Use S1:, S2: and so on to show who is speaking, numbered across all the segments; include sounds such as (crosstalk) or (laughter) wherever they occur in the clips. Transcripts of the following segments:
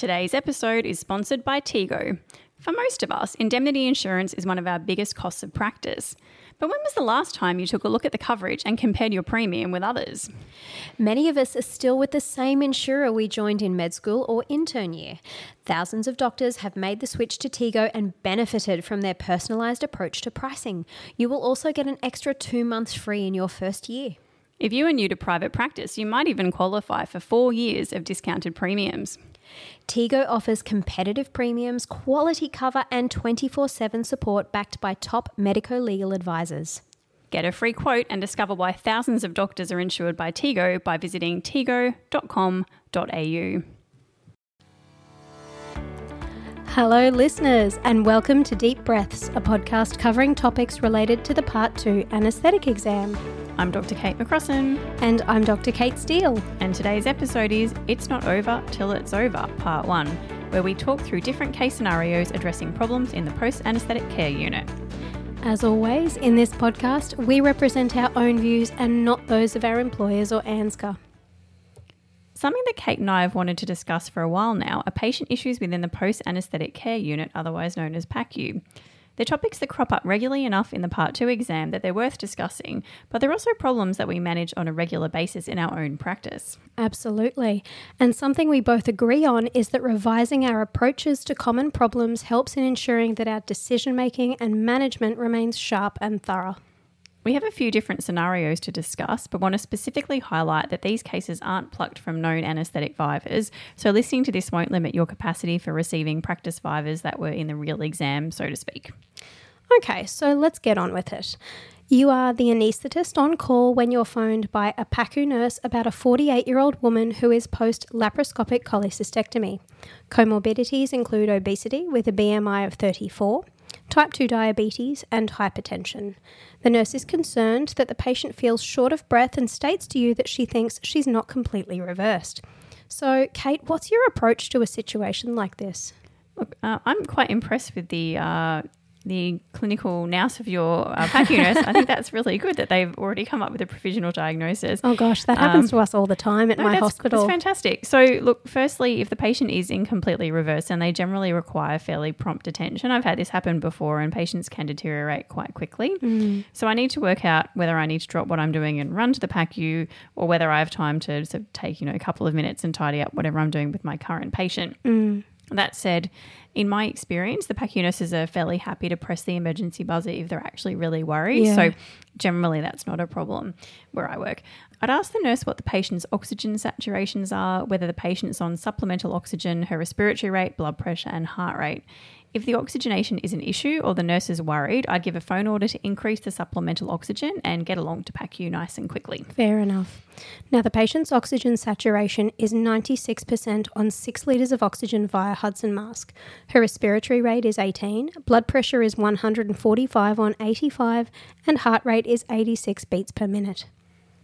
S1: Today's episode is sponsored by Tego. For most of us, indemnity insurance is one of our biggest costs of practice. But when was the last time you took a look at the coverage and compared your premium with others?
S2: Many of us are still with the same insurer we joined in med school or intern year. Thousands of doctors have made the switch to Tego and benefited from their personalised approach to pricing. You will also get an extra two months free in your first year.
S1: If you are new to private practice, you might even qualify for four years of discounted premiums.
S2: Tego offers competitive premiums, quality cover, and 24 7 support backed by top medico legal advisors.
S1: Get a free quote and discover why thousands of doctors are insured by Tego by visiting tego.com.au.
S2: Hello, listeners, and welcome to Deep Breaths, a podcast covering topics related to the Part 2 anaesthetic exam.
S1: I'm Dr. Kate McCrossan.
S2: And I'm Dr. Kate Steele.
S1: And today's episode is It's Not Over Till It's Over, Part 1, where we talk through different case scenarios addressing problems in the post anaesthetic care unit.
S2: As always, in this podcast, we represent our own views and not those of our employers or ANZCA.
S1: Something that Kate and I have wanted to discuss for a while now are patient issues within the post anaesthetic care unit, otherwise known as PACU. They're topics that crop up regularly enough in the Part 2 exam that they're worth discussing, but they're also problems that we manage on a regular basis in our own practice.
S2: Absolutely. And something we both agree on is that revising our approaches to common problems helps in ensuring that our decision making and management remains sharp and thorough.
S1: We have a few different scenarios to discuss, but want to specifically highlight that these cases aren't plucked from known anaesthetic vivas, so listening to this won't limit your capacity for receiving practice vivas that were in the real exam, so to speak.
S2: Okay, so let's get on with it. You are the anaesthetist on call when you're phoned by a PACU nurse about a 48 year old woman who is post laparoscopic cholecystectomy. Comorbidities include obesity with a BMI of 34, type 2 diabetes, and hypertension. The nurse is concerned that the patient feels short of breath and states to you that she thinks she's not completely reversed. So, Kate, what's your approach to a situation like this?
S1: Look, uh, I'm quite impressed with the uh, the clinical nous of your uh, PACU nurse, I think that's really good that they've already come up with a provisional diagnosis.
S2: Oh gosh, that happens um, to us all the time at no, my
S1: that's,
S2: hospital.
S1: That's fantastic. So, look, firstly, if the patient is incompletely reversed and they generally require fairly prompt attention, I've had this happen before and patients can deteriorate quite quickly. Mm. So, I need to work out whether I need to drop what I'm doing and run to the PACU or whether I have time to sort of take, you know, a couple of minutes and tidy up whatever I'm doing with my current patient. Mm. That said, in my experience, the PACU nurses are fairly happy to press the emergency buzzer if they're actually really worried. Yeah. So generally that's not a problem where I work. I'd ask the nurse what the patient's oxygen saturations are, whether the patient's on supplemental oxygen, her respiratory rate, blood pressure, and heart rate. If the oxygenation is an issue or the nurse is worried, I'd give a phone order to increase the supplemental oxygen and get along to PACU nice and quickly.
S2: Fair enough. Now, the patient's oxygen saturation is 96% on 6 litres of oxygen via Hudson mask. Her respiratory rate is 18, blood pressure is 145 on 85, and heart rate is 86 beats per minute.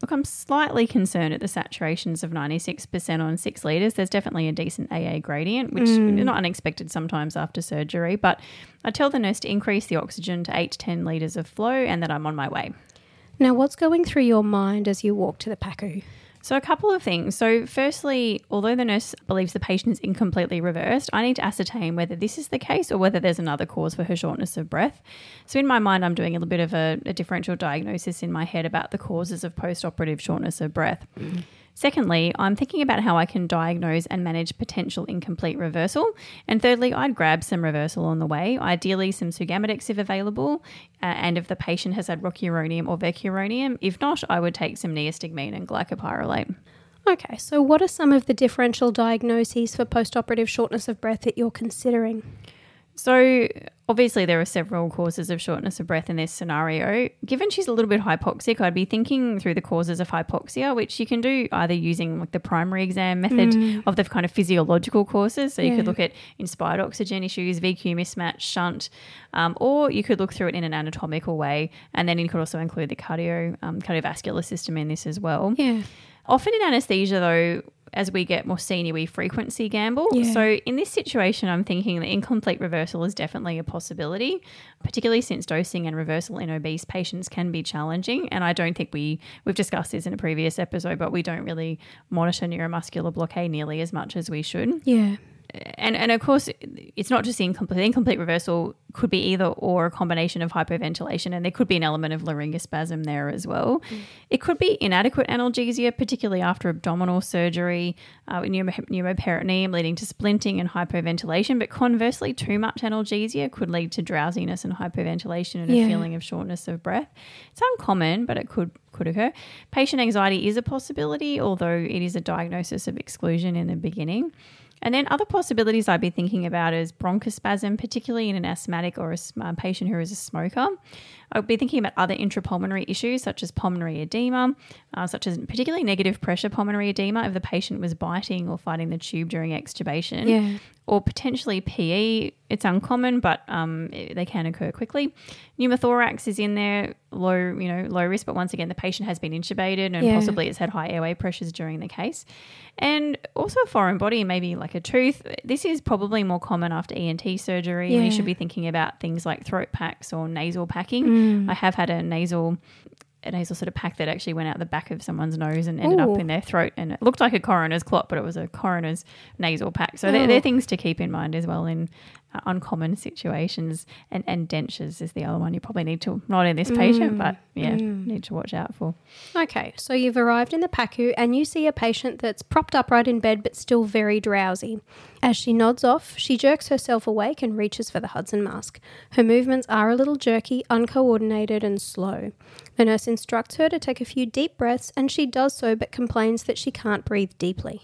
S1: Look, I'm slightly concerned at the saturations of 96% on six litres. There's definitely a decent AA gradient, which mm. is not unexpected sometimes after surgery. But I tell the nurse to increase the oxygen to 8 to 10 litres of flow and that I'm on my way.
S2: Now, what's going through your mind as you walk to the PACU?
S1: So, a couple of things. So, firstly, although the nurse believes the patient is incompletely reversed, I need to ascertain whether this is the case or whether there's another cause for her shortness of breath. So, in my mind, I'm doing a little bit of a, a differential diagnosis in my head about the causes of post operative shortness of breath. Mm-hmm. Secondly, I'm thinking about how I can diagnose and manage potential incomplete reversal. And thirdly, I'd grab some reversal on the way, ideally some Sugammadex if available, uh, and if the patient has had rocuronium or vecuronium. If not, I would take some neostigmine and glycopyrrolate.
S2: Okay, so what are some of the differential diagnoses for postoperative shortness of breath that you're considering?
S1: So, obviously, there are several causes of shortness of breath in this scenario. Given she's a little bit hypoxic, I'd be thinking through the causes of hypoxia, which you can do either using like the primary exam method mm. of the kind of physiological causes. So, you yeah. could look at inspired oxygen issues, VQ mismatch, shunt, um, or you could look through it in an anatomical way. And then you could also include the cardio, um, cardiovascular system in this as well.
S2: Yeah.
S1: Often in anesthesia, though, as we get more senior, we frequency gamble. Yeah. So in this situation, I'm thinking that incomplete reversal is definitely a possibility, particularly since dosing and reversal in obese patients can be challenging. And I don't think we we've discussed this in a previous episode, but we don't really monitor neuromuscular blockade nearly as much as we should.
S2: Yeah.
S1: And and of course, it's not just the incomplete. Incomplete reversal could be either or a combination of hypoventilation, and there could be an element of laryngospasm there as well. Mm. It could be inadequate analgesia, particularly after abdominal surgery, uh, pneumoperitoneum leading to splinting and hypoventilation. But conversely, too much analgesia could lead to drowsiness and hypoventilation and yeah. a feeling of shortness of breath. It's uncommon, but it could could occur. Patient anxiety is a possibility, although it is a diagnosis of exclusion in the beginning. And then other possibilities I'd be thinking about is bronchospasm, particularly in an asthmatic or a uh, patient who is a smoker. I'd be thinking about other intrapulmonary issues such as pulmonary edema, uh, such as particularly negative pressure pulmonary edema if the patient was biting or fighting the tube during extubation.
S2: Yeah
S1: or potentially PE. It's uncommon, but um, they can occur quickly. Pneumothorax is in there, low, you know, low risk, but once again, the patient has been intubated and yeah. possibly it's had high airway pressures during the case. And also a foreign body, maybe like a tooth. This is probably more common after ENT surgery. Yeah. We should be thinking about things like throat packs or nasal packing. Mm. I have had a nasal a nasal sort of pack that actually went out the back of someone's nose and ended Ooh. up in their throat. And it looked like a coroner's clot, but it was a coroner's nasal pack. So oh. they're, they're, things to keep in mind as well in uncommon situations. And, and dentures is the other one you probably need to, not in this patient, mm. but yeah, mm. need to watch out for.
S2: Okay, so you've arrived in the PACU and you see a patient that's propped upright in bed but still very drowsy. As she nods off, she jerks herself awake and reaches for the Hudson mask. Her movements are a little jerky, uncoordinated, and slow. The nurse instructs her to take a few deep breaths, and she does so but complains that she can't breathe deeply.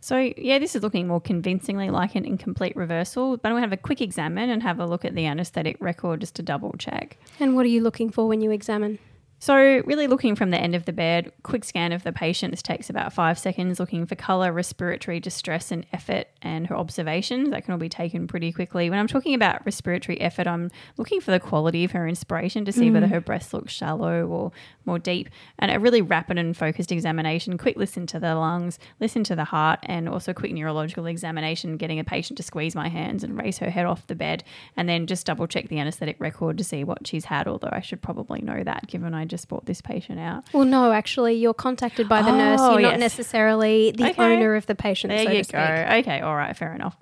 S1: So, yeah, this is looking more convincingly like an incomplete reversal, but I'm going to have a quick examine and have a look at the anaesthetic record just to double check.
S2: And what are you looking for when you examine?
S1: So, really looking from the end of the bed, quick scan of the patient. This takes about five seconds, looking for colour, respiratory distress, and effort, and her observations. That can all be taken pretty quickly. When I'm talking about respiratory effort, I'm looking for the quality of her inspiration to see mm. whether her breath looks shallow or more deep. And a really rapid and focused examination, quick listen to the lungs, listen to the heart, and also quick neurological examination, getting a patient to squeeze my hands and raise her head off the bed, and then just double check the anaesthetic record to see what she's had, although I should probably know that given I just brought this patient out.
S2: Well, no, actually, you're contacted by the oh, nurse. You're oh, yes. not necessarily the okay. owner of the patient.
S1: There
S2: so
S1: you go. Okay, all right, fair enough.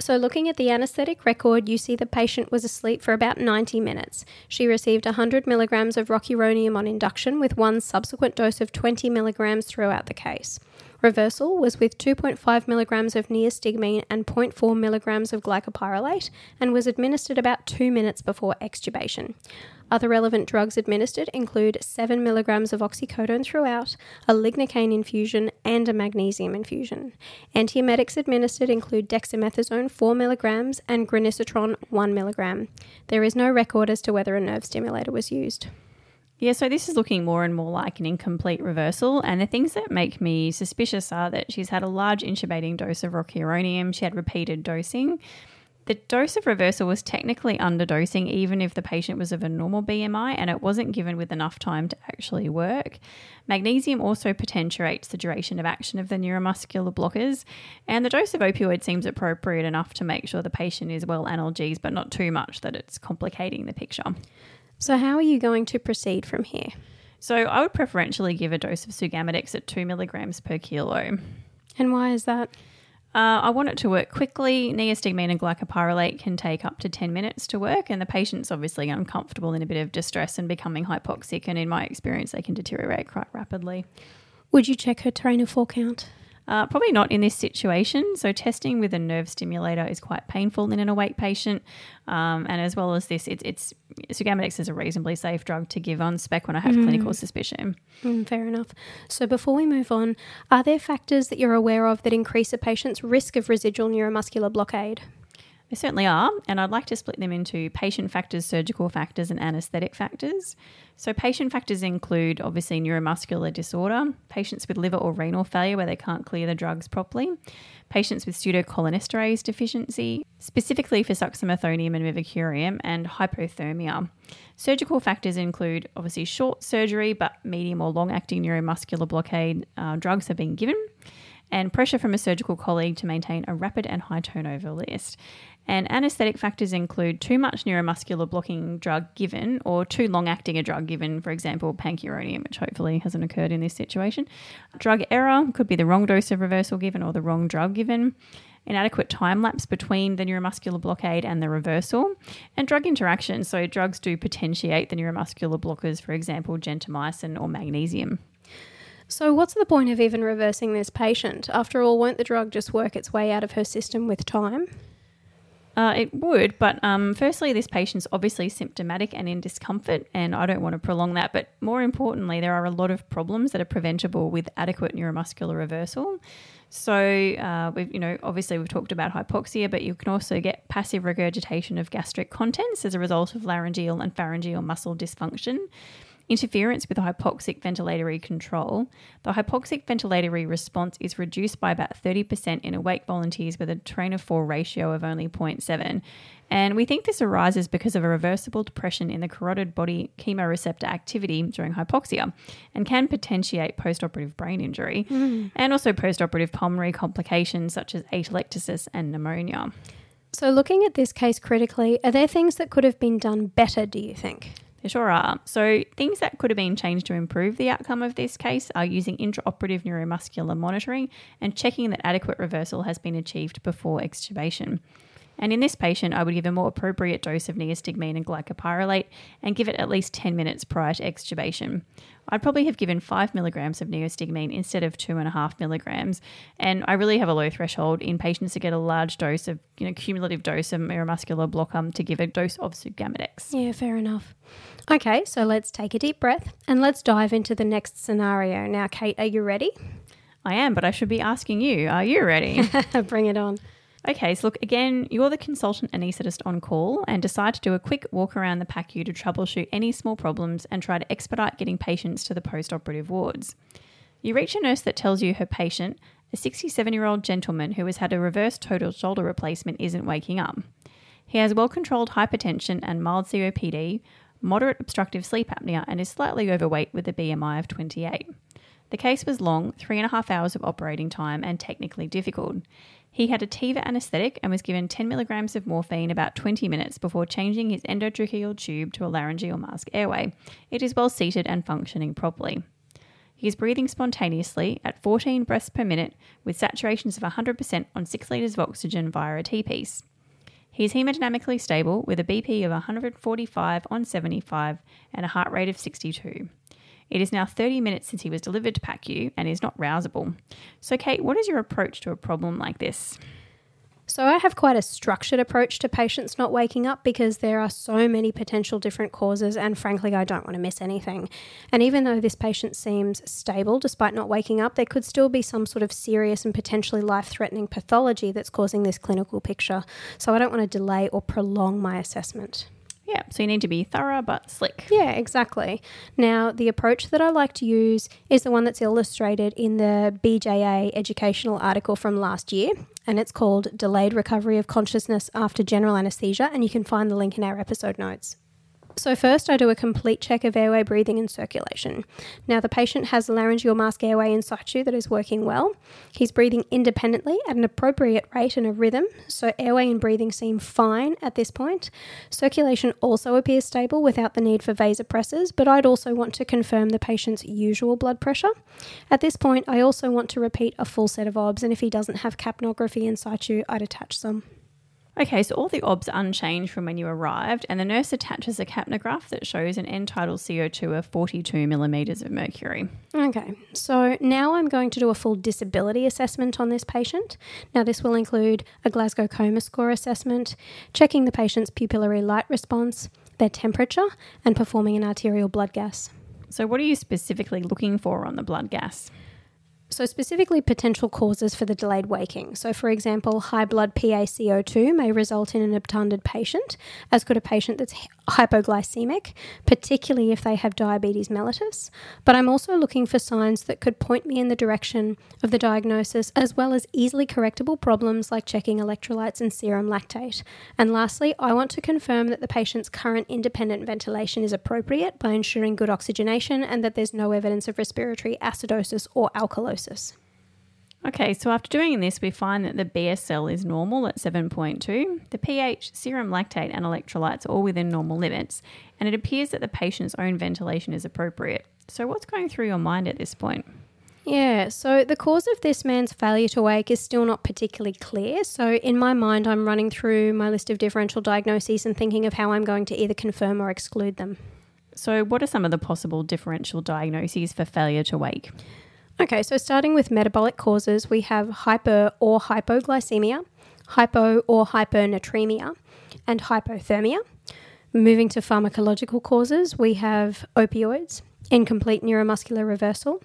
S2: So, looking at the anaesthetic record, you see the patient was asleep for about 90 minutes. She received 100 milligrams of rocuronium on induction with one subsequent dose of 20 milligrams throughout the case. Reversal was with 2.5 milligrams of neostigmine and 0.4 milligrams of glycopyrrolate and was administered about two minutes before extubation. Other relevant drugs administered include 7 milligrams of oxycodone throughout, a lignocaine infusion, and a magnesium infusion. Antiemetics administered include dexamethasone 4 milligrams and granisetron 1 milligram. There is no record as to whether a nerve stimulator was used.
S1: Yeah, so this is looking more and more like an incomplete reversal. And the things that make me suspicious are that she's had a large intubating dose of rocuronium, she had repeated dosing. The dose of reversal was technically underdosing, even if the patient was of a normal BMI and it wasn't given with enough time to actually work. Magnesium also potentiates the duration of action of the neuromuscular blockers, and the dose of opioid seems appropriate enough to make sure the patient is well analgesed, but not too much that it's complicating the picture.
S2: So, how are you going to proceed from here?
S1: So, I would preferentially give a dose of Sugammadex at 2 milligrams per kilo.
S2: And why is that?
S1: Uh, I want it to work quickly. Neostigmine and glycopyrrolate can take up to 10 minutes to work, and the patient's obviously uncomfortable in a bit of distress and becoming hypoxic. And in my experience, they can deteriorate quite rapidly.
S2: Would you check her train of 4 count?
S1: Uh, probably not in this situation. So, testing with a nerve stimulator is quite painful in an awake patient. Um, and as well as this, it, it's Sugammadex is a reasonably safe drug to give on spec when I have mm. clinical suspicion.
S2: Mm, fair enough. So, before we move on, are there factors that you're aware of that increase a patient's risk of residual neuromuscular blockade?
S1: They certainly are, and I'd like to split them into patient factors, surgical factors, and anaesthetic factors. So, patient factors include obviously neuromuscular disorder, patients with liver or renal failure where they can't clear the drugs properly, patients with pseudocholinesterase deficiency, specifically for suxamethonium and mivacurium, and hypothermia. Surgical factors include obviously short surgery, but medium or long acting neuromuscular blockade uh, drugs have been given and pressure from a surgical colleague to maintain a rapid and high turnover list. And anaesthetic factors include too much neuromuscular blocking drug given or too long acting a drug given, for example, pancuronium, which hopefully hasn't occurred in this situation. Drug error could be the wrong dose of reversal given or the wrong drug given. inadequate time lapse between the neuromuscular blockade and the reversal, and drug interaction. So, drugs do potentiate the neuromuscular blockers, for example, gentamicin or magnesium.
S2: So, what's the point of even reversing this patient? After all, won't the drug just work its way out of her system with time?
S1: Uh, it would, but um, firstly, this patient's obviously symptomatic and in discomfort, and I don't want to prolong that. But more importantly, there are a lot of problems that are preventable with adequate neuromuscular reversal. So, uh, we've, you know, obviously we've talked about hypoxia, but you can also get passive regurgitation of gastric contents as a result of laryngeal and pharyngeal muscle dysfunction interference with hypoxic ventilatory control, the hypoxic ventilatory response is reduced by about 30% in awake volunteers with a train of four ratio of only 0.7. And we think this arises because of a reversible depression in the carotid body chemoreceptor activity during hypoxia and can potentiate postoperative brain injury mm. and also postoperative pulmonary complications such as atelectasis and pneumonia.
S2: So, looking at this case critically, are there things that could have been done better, do you think?
S1: There sure are. So, things that could have been changed to improve the outcome of this case are using intraoperative neuromuscular monitoring and checking that adequate reversal has been achieved before extubation. And in this patient, I would give a more appropriate dose of neostigmine and glycopyrrolate and give it at least 10 minutes prior to extubation. I'd probably have given five milligrams of neostigmine instead of two and a half milligrams. And I really have a low threshold in patients to get a large dose of, you know, cumulative dose of neuromuscular blocker um, to give a dose of sugammadex.
S2: Yeah, fair enough. Okay, so let's take a deep breath and let's dive into the next scenario. Now, Kate, are you ready?
S1: I am, but I should be asking you, are you ready? (laughs)
S2: Bring it on.
S1: Okay, so look, again, you're the consultant anaesthetist on call and decide to do a quick walk around the PACU to troubleshoot any small problems and try to expedite getting patients to the post operative wards. You reach a nurse that tells you her patient, a 67 year old gentleman who has had a reverse total shoulder replacement, isn't waking up. He has well controlled hypertension and mild COPD, moderate obstructive sleep apnea, and is slightly overweight with a BMI of 28. The case was long, three and a half hours of operating time, and technically difficult. He had a TIVA anaesthetic and was given 10 milligrams of morphine about 20 minutes before changing his endotracheal tube to a laryngeal mask airway. It is well seated and functioning properly. He is breathing spontaneously at 14 breaths per minute with saturations of 100% on 6 litres of oxygen via a T piece. He is hemodynamically stable with a BP of 145 on 75 and a heart rate of 62. It is now 30 minutes since he was delivered to PACU and is not rousable. So, Kate, what is your approach to a problem like this?
S2: So, I have quite a structured approach to patients not waking up because there are so many potential different causes, and frankly, I don't want to miss anything. And even though this patient seems stable despite not waking up, there could still be some sort of serious and potentially life threatening pathology that's causing this clinical picture. So, I don't want to delay or prolong my assessment.
S1: Yeah, so you need to be thorough but slick.
S2: Yeah, exactly. Now, the approach that I like to use is the one that's illustrated in the BJA educational article from last year, and it's called Delayed Recovery of Consciousness After General Anesthesia, and you can find the link in our episode notes. So, first, I do a complete check of airway breathing and circulation. Now, the patient has a laryngeal mask airway in situ that is working well. He's breathing independently at an appropriate rate and a rhythm, so airway and breathing seem fine at this point. Circulation also appears stable without the need for vasopressors, but I'd also want to confirm the patient's usual blood pressure. At this point, I also want to repeat a full set of OBS, and if he doesn't have capnography in situ, I'd attach some.
S1: Okay, so all the OBS unchanged from when you arrived, and the nurse attaches a capnograph that shows an end tidal CO2 of 42 millimetres of mercury.
S2: Okay, so now I'm going to do a full disability assessment on this patient. Now, this will include a Glasgow Coma Score assessment, checking the patient's pupillary light response, their temperature, and performing an arterial blood gas.
S1: So, what are you specifically looking for on the blood gas?
S2: So, specifically, potential causes for the delayed waking. So, for example, high blood PaCO2 may result in an obtunded patient, as could a patient that's hypoglycemic, particularly if they have diabetes mellitus. But I'm also looking for signs that could point me in the direction of the diagnosis, as well as easily correctable problems like checking electrolytes and serum lactate. And lastly, I want to confirm that the patient's current independent ventilation is appropriate by ensuring good oxygenation and that there's no evidence of respiratory acidosis or alkalosis.
S1: Okay, so after doing this, we find that the BSL is normal at 7.2, the pH, serum lactate, and electrolytes are all within normal limits, and it appears that the patient's own ventilation is appropriate. So, what's going through your mind at this point?
S2: Yeah, so the cause of this man's failure to wake is still not particularly clear. So, in my mind, I'm running through my list of differential diagnoses and thinking of how I'm going to either confirm or exclude them.
S1: So, what are some of the possible differential diagnoses for failure to wake?
S2: Okay, so starting with metabolic causes, we have hyper or hypoglycemia, hypo or hypernatremia, and hypothermia. Moving to pharmacological causes, we have opioids, incomplete neuromuscular reversal,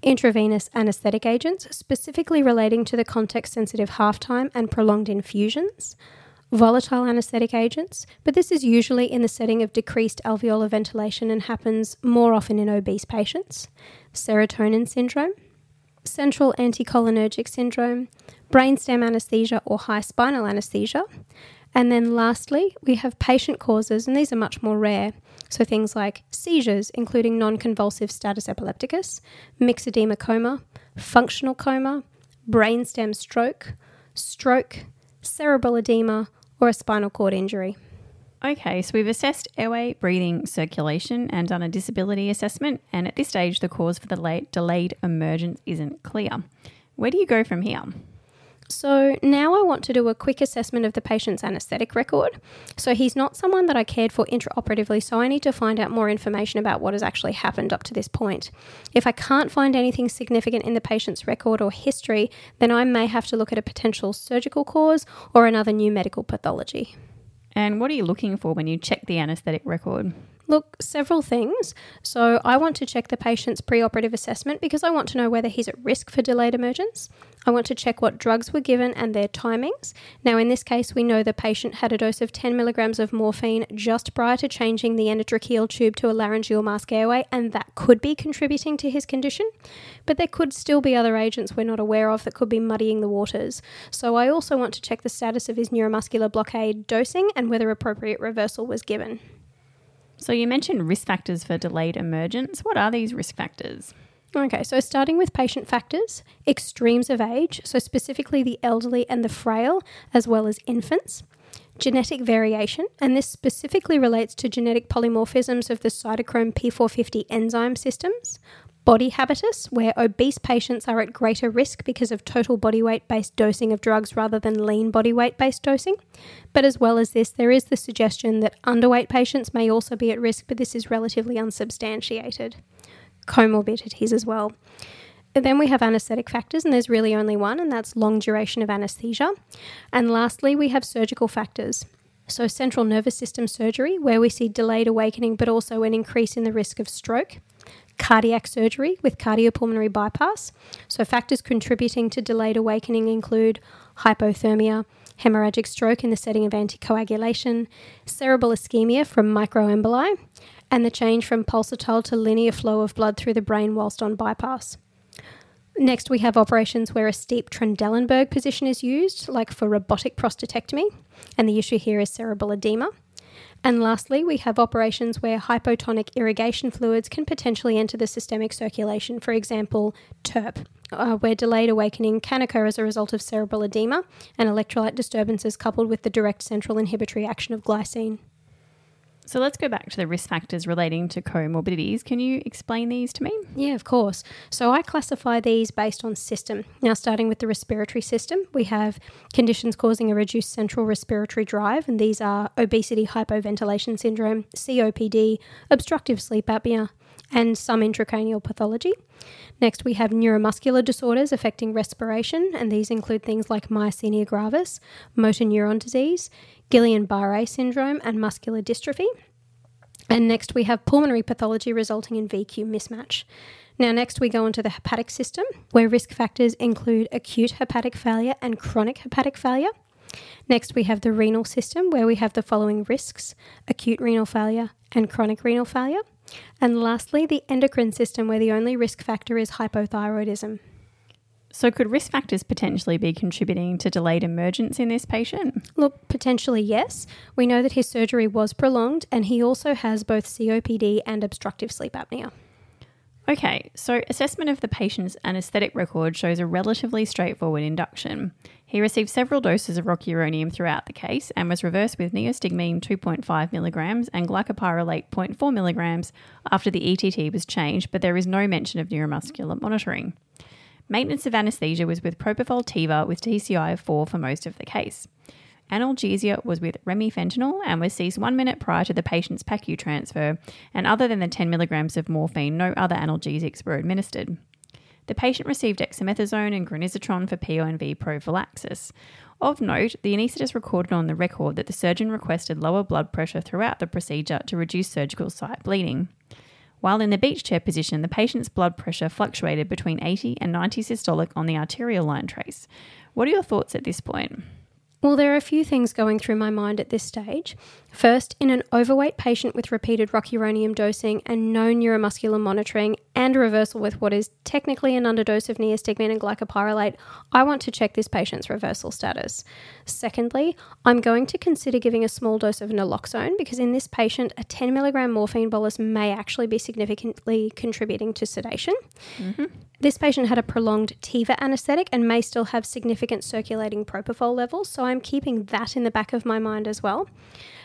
S2: intravenous anesthetic agents, specifically relating to the context sensitive half time and prolonged infusions, volatile anesthetic agents, but this is usually in the setting of decreased alveolar ventilation and happens more often in obese patients, serotonin syndrome, central anticholinergic syndrome, brainstem anesthesia or high spinal anesthesia, and then lastly, we have patient causes, and these are much more rare. So things like seizures, including non convulsive status epilepticus, myxedema coma, functional coma, brainstem stroke, stroke, cerebral edema, or a spinal cord injury.
S1: Okay, so we've assessed airway, breathing, circulation, and done a disability assessment. And at this stage, the cause for the late delayed emergence isn't clear. Where do you go from here?
S2: So now I want to do a quick assessment of the patient's anaesthetic record. So he's not someone that I cared for intraoperatively, so I need to find out more information about what has actually happened up to this point. If I can't find anything significant in the patient's record or history, then I may have to look at a potential surgical cause or another new medical pathology.
S1: And what are you looking for when you check the anaesthetic record?
S2: Look, several things. So, I want to check the patient's preoperative assessment because I want to know whether he's at risk for delayed emergence. I want to check what drugs were given and their timings. Now, in this case, we know the patient had a dose of 10 milligrams of morphine just prior to changing the endotracheal tube to a laryngeal mask airway, and that could be contributing to his condition. But there could still be other agents we're not aware of that could be muddying the waters. So, I also want to check the status of his neuromuscular blockade dosing and whether appropriate reversal was given.
S1: So, you mentioned risk factors for delayed emergence. What are these risk factors?
S2: Okay, so starting with patient factors, extremes of age, so specifically the elderly and the frail, as well as infants. Genetic variation, and this specifically relates to genetic polymorphisms of the cytochrome P450 enzyme systems. Body habitus, where obese patients are at greater risk because of total body weight based dosing of drugs rather than lean body weight based dosing. But as well as this, there is the suggestion that underweight patients may also be at risk, but this is relatively unsubstantiated. Comorbidities as well. And then we have anaesthetic factors, and there's really only one, and that's long duration of anaesthesia. And lastly, we have surgical factors. So, central nervous system surgery, where we see delayed awakening but also an increase in the risk of stroke cardiac surgery with cardiopulmonary bypass. So, factors contributing to delayed awakening include hypothermia, hemorrhagic stroke in the setting of anticoagulation, cerebral ischemia from microemboli, and the change from pulsatile to linear flow of blood through the brain whilst on bypass. Next, we have operations where a steep Trendelenburg position is used, like for robotic prostatectomy, and the issue here is cerebral edema. And lastly, we have operations where hypotonic irrigation fluids can potentially enter the systemic circulation, for example, TURP, uh, where delayed awakening can occur as a result of cerebral edema and electrolyte disturbances coupled with the direct central inhibitory action of glycine.
S1: So let's go back to the risk factors relating to comorbidities. Can you explain these to me?
S2: Yeah, of course. So I classify these based on system. Now, starting with the respiratory system, we have conditions causing a reduced central respiratory drive, and these are obesity, hypoventilation syndrome, COPD, obstructive sleep apnea, and some intracranial pathology. Next, we have neuromuscular disorders affecting respiration, and these include things like myasthenia gravis, motor neuron disease, Guillain Barre syndrome, and muscular dystrophy. And next, we have pulmonary pathology resulting in VQ mismatch. Now, next, we go into the hepatic system, where risk factors include acute hepatic failure and chronic hepatic failure. Next, we have the renal system, where we have the following risks acute renal failure and chronic renal failure. And lastly, the endocrine system, where the only risk factor is hypothyroidism.
S1: So, could risk factors potentially be contributing to delayed emergence in this patient?
S2: Look, potentially yes. We know that his surgery was prolonged and he also has both COPD and obstructive sleep apnea.
S1: Okay, so assessment of the patient's anaesthetic record shows a relatively straightforward induction. He received several doses of rocuronium throughout the case and was reversed with neostigmine 2.5 milligrams and glycopyrrolate 0.4 milligrams after the ETT was changed, but there is no mention of neuromuscular monitoring. Maintenance of anesthesia was with propofol tiva with TCI of 4 for most of the case. Analgesia was with remifentanil and was ceased one minute prior to the patient's PACU transfer, and other than the 10 milligrams of morphine, no other analgesics were administered. The patient received dexamethasone and granisetron for PONV prophylaxis. Of note, the anaesthetist recorded on the record that the surgeon requested lower blood pressure throughout the procedure to reduce surgical site bleeding. While in the beach chair position, the patient's blood pressure fluctuated between 80 and 90 systolic on the arterial line trace. What are your thoughts at this point?
S2: Well, there are a few things going through my mind at this stage. First, in an overweight patient with repeated rocuronium dosing and no neuromuscular monitoring and a reversal with what is technically an underdose of neostigmine and glycopyrrolate, I want to check this patient's reversal status. Secondly, I'm going to consider giving a small dose of naloxone because in this patient, a 10 milligram morphine bolus may actually be significantly contributing to sedation. Mm-hmm. This patient had a prolonged TIVA anesthetic and may still have significant circulating propofol levels, so I'm keeping that in the back of my mind as well.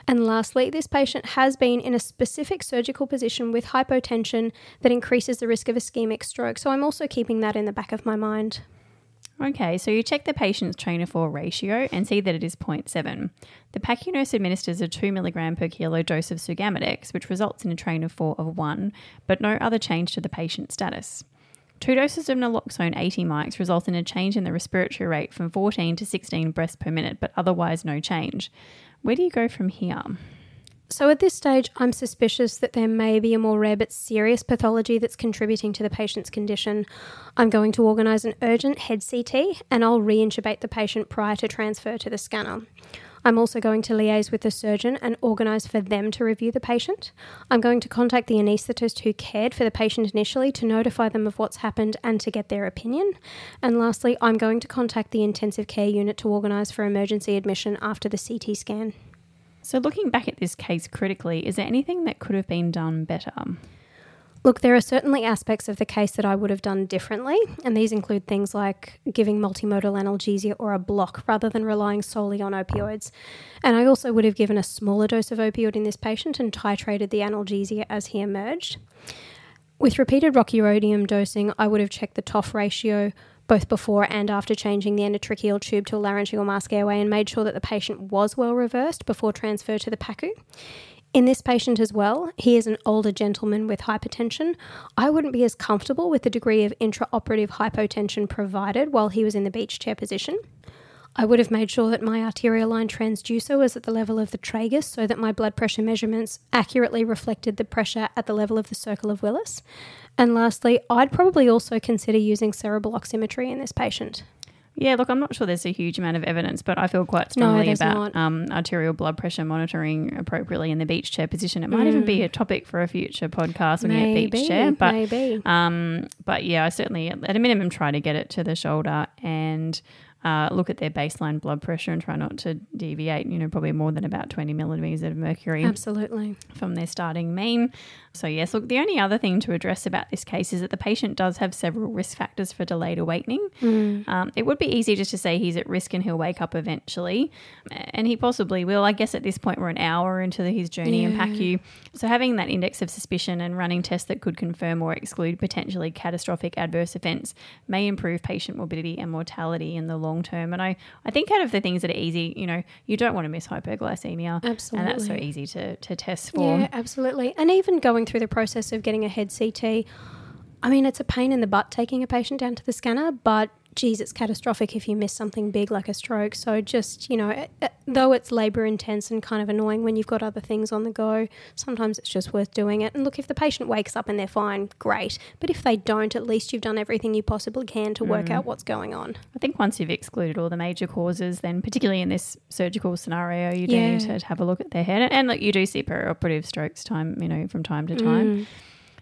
S2: And lastly, this patient has been in a specific surgical position with hypotension that increases the risk of ischemic stroke. So I'm also keeping that in the back of my mind.
S1: Okay, so you check the patient's train of 4 ratio and see that it is 0.7. The PACU nurse administers a 2 mg per kilo dose of Sugammadex, which results in a train of 4 of 1, but no other change to the patient status. Two doses of naloxone 80 mics result in a change in the respiratory rate from 14 to 16 breaths per minute, but otherwise no change. Where do you go from here?
S2: So, at this stage, I'm suspicious that there may be a more rare but serious pathology that's contributing to the patient's condition. I'm going to organise an urgent head CT and I'll re intubate the patient prior to transfer to the scanner. I'm also going to liaise with the surgeon and organise for them to review the patient. I'm going to contact the anaesthetist who cared for the patient initially to notify them of what's happened and to get their opinion. And lastly, I'm going to contact the intensive care unit to organise for emergency admission after the CT scan.
S1: So, looking back at this case critically, is there anything that could have been done better?
S2: Look, there are certainly aspects of the case that I would have done differently, and these include things like giving multimodal analgesia or a block rather than relying solely on opioids. And I also would have given a smaller dose of opioid in this patient and titrated the analgesia as he emerged. With repeated rocuronium dosing, I would have checked the TOF ratio both before and after changing the endotracheal tube to a laryngeal mask airway and made sure that the patient was well reversed before transfer to the PACU. In this patient as well, he is an older gentleman with hypertension. I wouldn't be as comfortable with the degree of intraoperative hypotension provided while he was in the beach chair position. I would have made sure that my arterial line transducer was at the level of the tragus so that my blood pressure measurements accurately reflected the pressure at the level of the circle of Willis. And lastly, I'd probably also consider using cerebral oximetry in this patient.
S1: Yeah, look, I'm not sure there's a huge amount of evidence, but I feel quite strongly no, about um, arterial blood pressure monitoring appropriately in the beach chair position. It might mm. even be mm. a topic for a future podcast looking maybe, at beach chair. But, maybe. Um, but yeah, I certainly, at a minimum, try to get it to the shoulder and uh, look at their baseline blood pressure and try not to deviate, you know, probably more than about 20 millimeters of mercury.
S2: Absolutely.
S1: From their starting mean. So, yes, look, the only other thing to address about this case is that the patient does have several risk factors for delayed awakening. Mm. Um, it would be easy just to say he's at risk and he'll wake up eventually, and he possibly will. I guess at this point, we're an hour into his journey yeah. in PACU. So, having that index of suspicion and running tests that could confirm or exclude potentially catastrophic adverse events may improve patient morbidity and mortality in the long term. And I, I think kind of the things that are easy, you know, you don't want to miss hypoglycemia.
S2: Absolutely.
S1: And that's so easy to, to test for.
S2: Yeah, absolutely. And even going through the process of getting a head CT, I mean, it's a pain in the butt taking a patient down to the scanner, but geez, it's catastrophic if you miss something big like a stroke. So just, you know, it, it, though it's labour intense and kind of annoying when you've got other things on the go, sometimes it's just worth doing it. And look, if the patient wakes up and they're fine, great. But if they don't, at least you've done everything you possibly can to work mm. out what's going on.
S1: I think once you've excluded all the major causes, then particularly in this surgical scenario, you do yeah. need to have a look at their head. And, and look, you do see perioperative strokes time, you know, from time to time. Mm.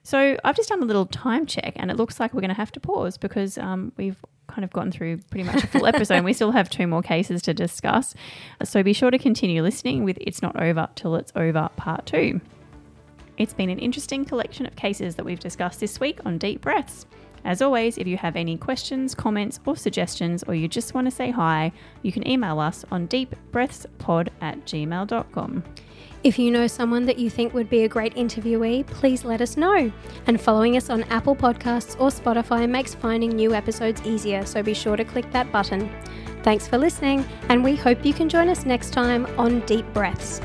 S1: So I've just done a little time check, and it looks like we're going to have to pause because um, we've kind of gotten through pretty much a full episode. we still have two more cases to discuss. So be sure to continue listening with It's Not Over Till It's Over Part 2. It's been an interesting collection of cases that we've discussed this week on Deep Breaths. As always, if you have any questions, comments, or suggestions, or you just want to say hi, you can email us on deepbreathspod at gmail.com.
S2: If you know someone that you think would be a great interviewee, please let us know. And following us on Apple Podcasts or Spotify makes finding new episodes easier, so be sure to click that button. Thanks for listening, and we hope you can join us next time on Deep Breaths.